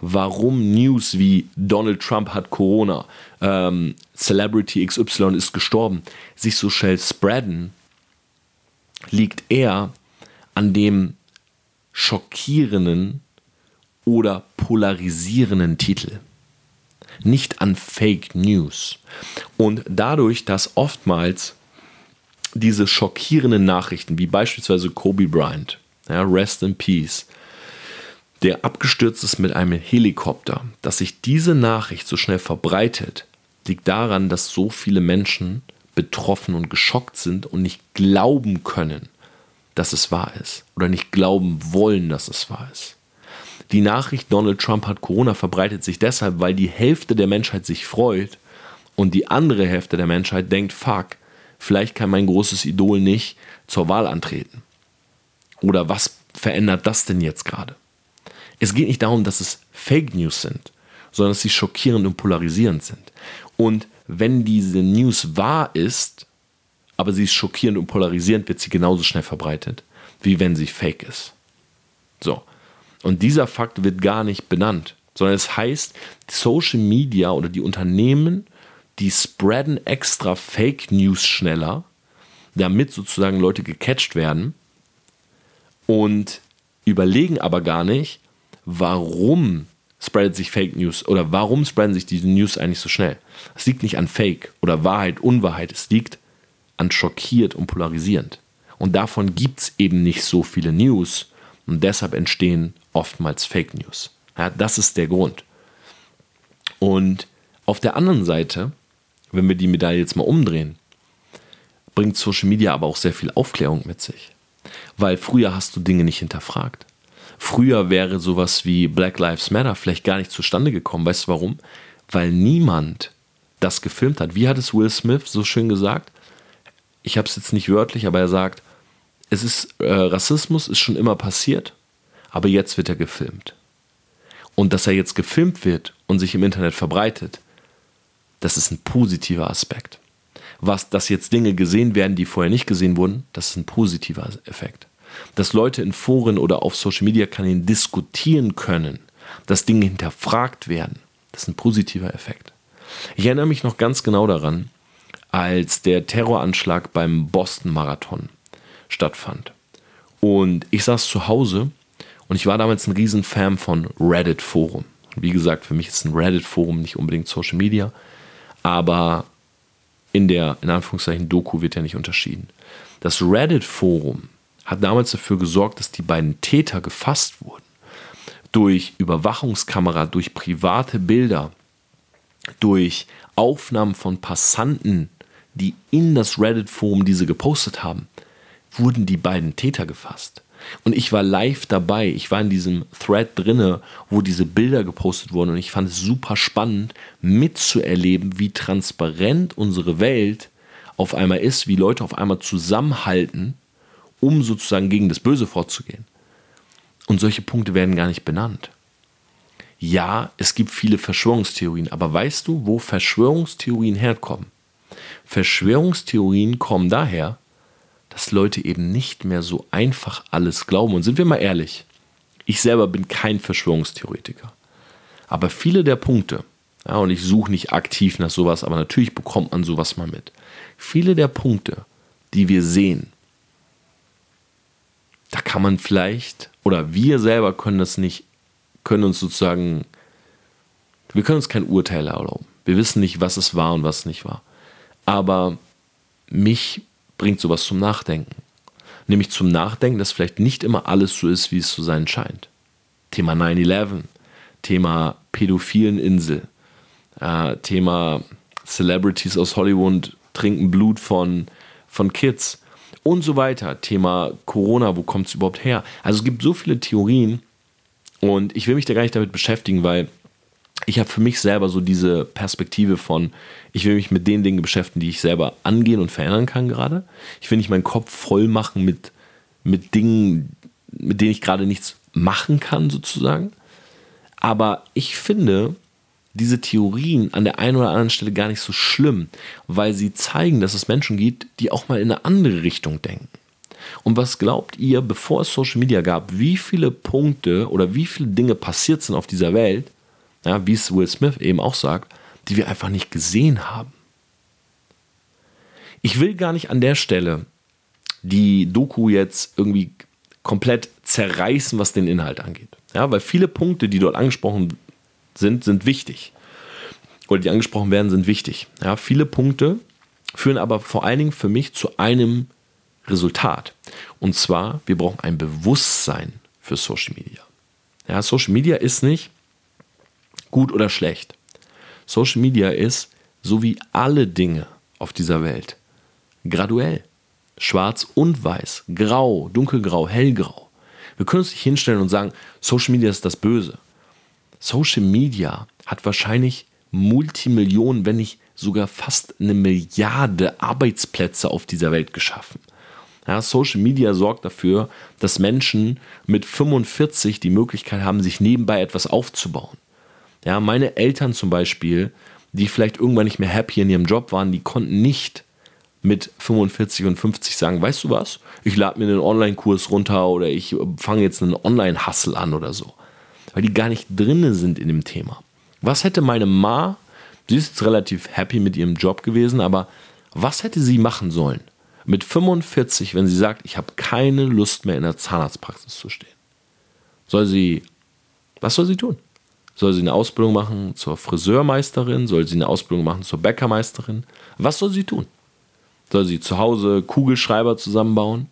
warum News wie Donald Trump hat Corona, ähm, Celebrity XY ist gestorben, sich so schnell spreaden, liegt eher an dem schockierenden oder polarisierenden Titel. Nicht an Fake News. Und dadurch, dass oftmals diese schockierenden Nachrichten, wie beispielsweise Kobe Bryant, ja, Rest in Peace, der abgestürzt ist mit einem Helikopter. Dass sich diese Nachricht so schnell verbreitet, liegt daran, dass so viele Menschen betroffen und geschockt sind und nicht glauben können, dass es wahr ist oder nicht glauben wollen, dass es wahr ist. Die Nachricht, Donald Trump hat Corona, verbreitet sich deshalb, weil die Hälfte der Menschheit sich freut und die andere Hälfte der Menschheit denkt, fuck, vielleicht kann mein großes Idol nicht zur Wahl antreten. Oder was verändert das denn jetzt gerade? Es geht nicht darum, dass es Fake News sind, sondern dass sie schockierend und polarisierend sind. Und wenn diese News wahr ist, aber sie ist schockierend und polarisierend, wird sie genauso schnell verbreitet, wie wenn sie fake ist. So. Und dieser Fakt wird gar nicht benannt, sondern es heißt, Social Media oder die Unternehmen, die spreaden extra Fake News schneller, damit sozusagen Leute gecatcht werden und überlegen aber gar nicht, warum spreadet sich Fake News oder warum spreaden sich diese News eigentlich so schnell? Es liegt nicht an Fake oder Wahrheit, Unwahrheit, es liegt an schockiert und polarisierend. Und davon gibt es eben nicht so viele News und deshalb entstehen oftmals Fake News. Ja, das ist der Grund. Und auf der anderen Seite, wenn wir die Medaille jetzt mal umdrehen, bringt Social Media aber auch sehr viel Aufklärung mit sich. Weil früher hast du Dinge nicht hinterfragt. Früher wäre sowas wie Black Lives Matter vielleicht gar nicht zustande gekommen. Weißt du warum? Weil niemand das gefilmt hat. Wie hat es Will Smith so schön gesagt? Ich habe es jetzt nicht wörtlich, aber er sagt, es ist äh, Rassismus ist schon immer passiert, aber jetzt wird er gefilmt. Und dass er jetzt gefilmt wird und sich im Internet verbreitet, das ist ein positiver Aspekt. Was, dass jetzt Dinge gesehen werden, die vorher nicht gesehen wurden, das ist ein positiver Effekt. Dass Leute in Foren oder auf Social Media Kanälen diskutieren können, dass Dinge hinterfragt werden, das ist ein positiver Effekt. Ich erinnere mich noch ganz genau daran, als der Terroranschlag beim Boston Marathon stattfand. Und ich saß zu Hause und ich war damals ein Riesenfan von Reddit Forum. Wie gesagt, für mich ist ein Reddit Forum nicht unbedingt Social Media, aber in der, in Anführungszeichen, Doku wird ja nicht unterschieden. Das Reddit-Forum hat damals dafür gesorgt, dass die beiden Täter gefasst wurden. Durch Überwachungskamera, durch private Bilder, durch Aufnahmen von Passanten, die in das Reddit-Forum diese gepostet haben, wurden die beiden Täter gefasst. Und ich war live dabei. Ich war in diesem Thread drinne, wo diese Bilder gepostet wurden. Und ich fand es super spannend, mitzuerleben, wie transparent unsere Welt auf einmal ist, wie Leute auf einmal zusammenhalten, um sozusagen gegen das Böse vorzugehen. Und solche Punkte werden gar nicht benannt. Ja, es gibt viele Verschwörungstheorien, aber weißt du, wo Verschwörungstheorien herkommen? Verschwörungstheorien kommen daher, dass Leute eben nicht mehr so einfach alles glauben. Und sind wir mal ehrlich, ich selber bin kein Verschwörungstheoretiker. Aber viele der Punkte, ja, und ich suche nicht aktiv nach sowas, aber natürlich bekommt man sowas mal mit. Viele der Punkte, die wir sehen, da kann man vielleicht, oder wir selber können das nicht, können uns sozusagen, wir können uns kein Urteil erlauben. Wir wissen nicht, was es war und was nicht war. Aber mich bringt sowas zum Nachdenken. Nämlich zum Nachdenken, dass vielleicht nicht immer alles so ist, wie es zu sein scheint. Thema 9-11, Thema pädophilen Insel, äh, Thema Celebrities aus Hollywood trinken Blut von, von Kids und so weiter. Thema Corona, wo kommt es überhaupt her? Also es gibt so viele Theorien und ich will mich da gar nicht damit beschäftigen, weil ich habe für mich selber so diese Perspektive von, ich will mich mit den Dingen beschäftigen, die ich selber angehen und verändern kann gerade. Ich will nicht meinen Kopf voll machen mit, mit Dingen, mit denen ich gerade nichts machen kann, sozusagen. Aber ich finde diese Theorien an der einen oder anderen Stelle gar nicht so schlimm, weil sie zeigen, dass es Menschen gibt, die auch mal in eine andere Richtung denken. Und was glaubt ihr, bevor es Social Media gab, wie viele Punkte oder wie viele Dinge passiert sind auf dieser Welt, ja, wie es Will Smith eben auch sagt, die wir einfach nicht gesehen haben. Ich will gar nicht an der Stelle die Doku jetzt irgendwie komplett zerreißen, was den Inhalt angeht. Ja, weil viele Punkte, die dort angesprochen sind, sind wichtig. Oder die angesprochen werden, sind wichtig. Ja, viele Punkte führen aber vor allen Dingen für mich zu einem Resultat. Und zwar, wir brauchen ein Bewusstsein für Social Media. Ja, Social Media ist nicht, gut oder schlecht. Social Media ist, so wie alle Dinge auf dieser Welt, graduell. Schwarz und weiß, grau, dunkelgrau, hellgrau. Wir können uns nicht hinstellen und sagen, Social Media ist das Böse. Social Media hat wahrscheinlich Multimillionen, wenn nicht sogar fast eine Milliarde Arbeitsplätze auf dieser Welt geschaffen. Ja, Social Media sorgt dafür, dass Menschen mit 45 die Möglichkeit haben, sich nebenbei etwas aufzubauen. Ja, meine Eltern zum Beispiel, die vielleicht irgendwann nicht mehr happy in ihrem Job waren, die konnten nicht mit 45 und 50 sagen, weißt du was, ich lade mir einen Online-Kurs runter oder ich fange jetzt einen Online-Hustle an oder so. Weil die gar nicht drinne sind in dem Thema. Was hätte meine Ma, sie ist jetzt relativ happy mit ihrem Job gewesen, aber was hätte sie machen sollen mit 45, wenn sie sagt, ich habe keine Lust mehr in der Zahnarztpraxis zu stehen? Soll sie, was soll sie tun? Soll sie eine Ausbildung machen zur Friseurmeisterin? Soll sie eine Ausbildung machen zur Bäckermeisterin? Was soll sie tun? Soll sie zu Hause Kugelschreiber zusammenbauen?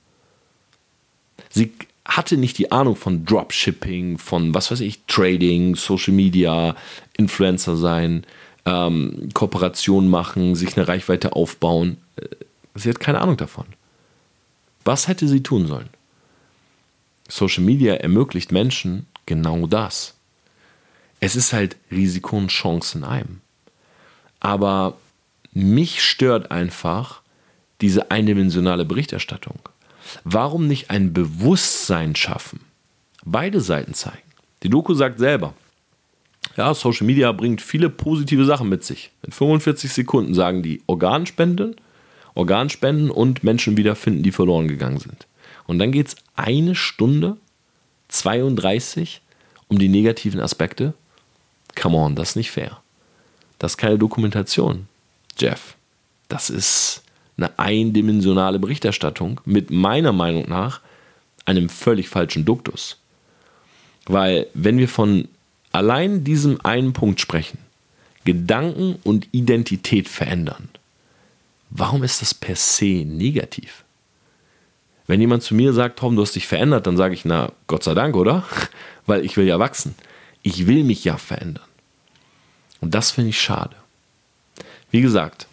Sie hatte nicht die Ahnung von Dropshipping, von was weiß ich, Trading, Social Media, Influencer sein, ähm, Kooperationen machen, sich eine Reichweite aufbauen. Äh, sie hat keine Ahnung davon. Was hätte sie tun sollen? Social Media ermöglicht Menschen genau das. Es ist halt Risiko und Chance in einem. Aber mich stört einfach diese eindimensionale Berichterstattung. Warum nicht ein Bewusstsein schaffen? Beide Seiten zeigen. Die Doku sagt selber, ja, Social Media bringt viele positive Sachen mit sich. In 45 Sekunden sagen die Organspenden, Organspenden und Menschen wiederfinden, die verloren gegangen sind. Und dann geht es eine Stunde 32 um die negativen Aspekte. Come on, das ist nicht fair. Das ist keine Dokumentation, Jeff. Das ist eine eindimensionale Berichterstattung mit meiner Meinung nach einem völlig falschen Duktus. Weil wenn wir von allein diesem einen Punkt sprechen, Gedanken und Identität verändern, warum ist das per se negativ? Wenn jemand zu mir sagt, Tom, du hast dich verändert, dann sage ich, na, Gott sei Dank, oder? Weil ich will ja wachsen. Ich will mich ja verändern. Und das finde ich schade. Wie gesagt,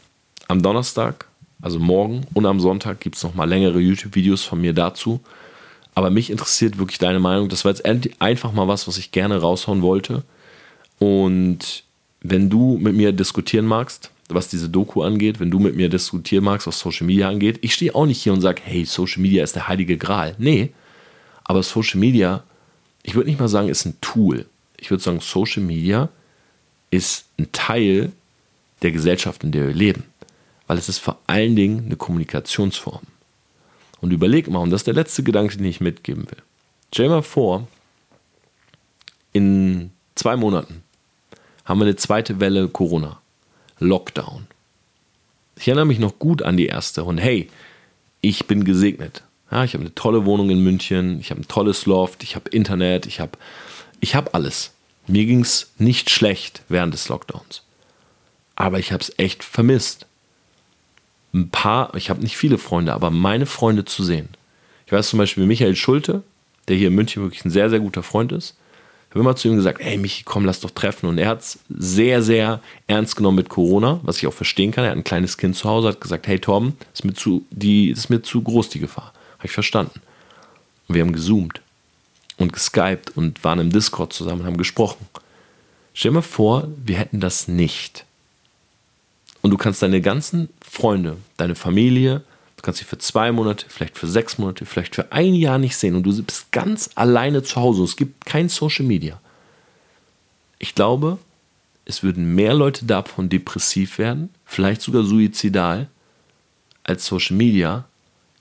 am Donnerstag, also morgen und am Sonntag gibt es nochmal längere YouTube-Videos von mir dazu. Aber mich interessiert wirklich deine Meinung. Das war jetzt einfach mal was, was ich gerne raushauen wollte. Und wenn du mit mir diskutieren magst, was diese Doku angeht, wenn du mit mir diskutieren magst, was Social Media angeht, ich stehe auch nicht hier und sage, hey, Social Media ist der heilige Gral. Nee, aber Social Media, ich würde nicht mal sagen, ist ein Tool. Ich würde sagen, Social Media ist ein Teil der Gesellschaft, in der wir leben. Weil es ist vor allen Dingen eine Kommunikationsform. Und überleg mal, und das ist der letzte Gedanke, den ich mitgeben will. Stell dir mal vor, in zwei Monaten haben wir eine zweite Welle Corona. Lockdown. Ich erinnere mich noch gut an die erste und hey, ich bin gesegnet. Ja, ich habe eine tolle Wohnung in München, ich habe ein tolles Loft, ich habe Internet, ich habe ich hab alles. Mir ging es nicht schlecht während des Lockdowns. Aber ich habe es echt vermisst ein paar, ich habe nicht viele Freunde, aber meine Freunde zu sehen. Ich weiß zum Beispiel Michael Schulte, der hier in München wirklich ein sehr, sehr guter Freund ist. Ich habe immer zu ihm gesagt, ey Michi, komm, lass doch treffen. Und er hat es sehr, sehr ernst genommen mit Corona, was ich auch verstehen kann. Er hat ein kleines Kind zu Hause, hat gesagt, hey Tom, ist mir zu, die, ist mir zu groß die Gefahr. Habe ich verstanden. Und wir haben gezoomt und geskypt und waren im Discord zusammen und haben gesprochen. Stell dir mal vor, wir hätten das nicht und du kannst deine ganzen Freunde, deine Familie, du kannst sie für zwei Monate, vielleicht für sechs Monate, vielleicht für ein Jahr nicht sehen und du bist ganz alleine zu Hause. Es gibt kein Social Media. Ich glaube, es würden mehr Leute davon depressiv werden, vielleicht sogar suizidal, als Social Media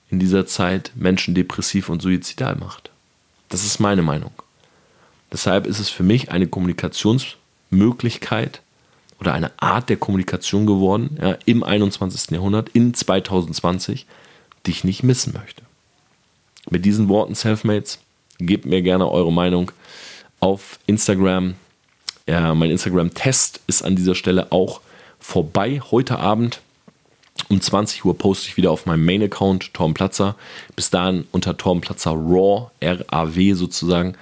in dieser Zeit Menschen depressiv und suizidal macht. Das ist meine Meinung. Deshalb ist es für mich eine Kommunikationsmöglichkeit, oder eine Art der Kommunikation geworden ja, im 21. Jahrhundert, in 2020, die ich nicht missen möchte. Mit diesen Worten, Selfmates, gebt mir gerne eure Meinung auf Instagram. Ja, mein Instagram-Test ist an dieser Stelle auch vorbei. Heute Abend um 20 Uhr poste ich wieder auf meinem Main-Account Torben Platzer. Bis dahin unter Torben Platzer Raw, R-A-W sozusagen,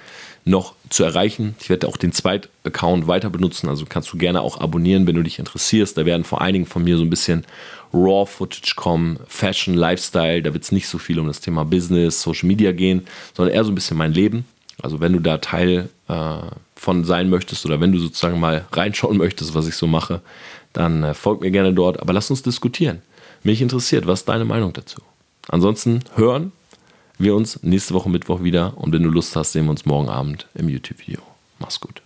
noch zu erreichen. Ich werde auch den zweiten Account weiter benutzen, also kannst du gerne auch abonnieren, wenn du dich interessierst. Da werden vor allen Dingen von mir so ein bisschen Raw-Footage kommen, Fashion, Lifestyle. Da wird es nicht so viel um das Thema Business, Social Media gehen, sondern eher so ein bisschen mein Leben. Also wenn du da Teil äh, von sein möchtest oder wenn du sozusagen mal reinschauen möchtest, was ich so mache, dann äh, folg mir gerne dort. Aber lass uns diskutieren. Mich interessiert, was ist deine Meinung dazu? Ansonsten hören wir uns nächste Woche Mittwoch wieder und wenn du Lust hast, sehen wir uns morgen Abend im YouTube-Video. Mach's gut.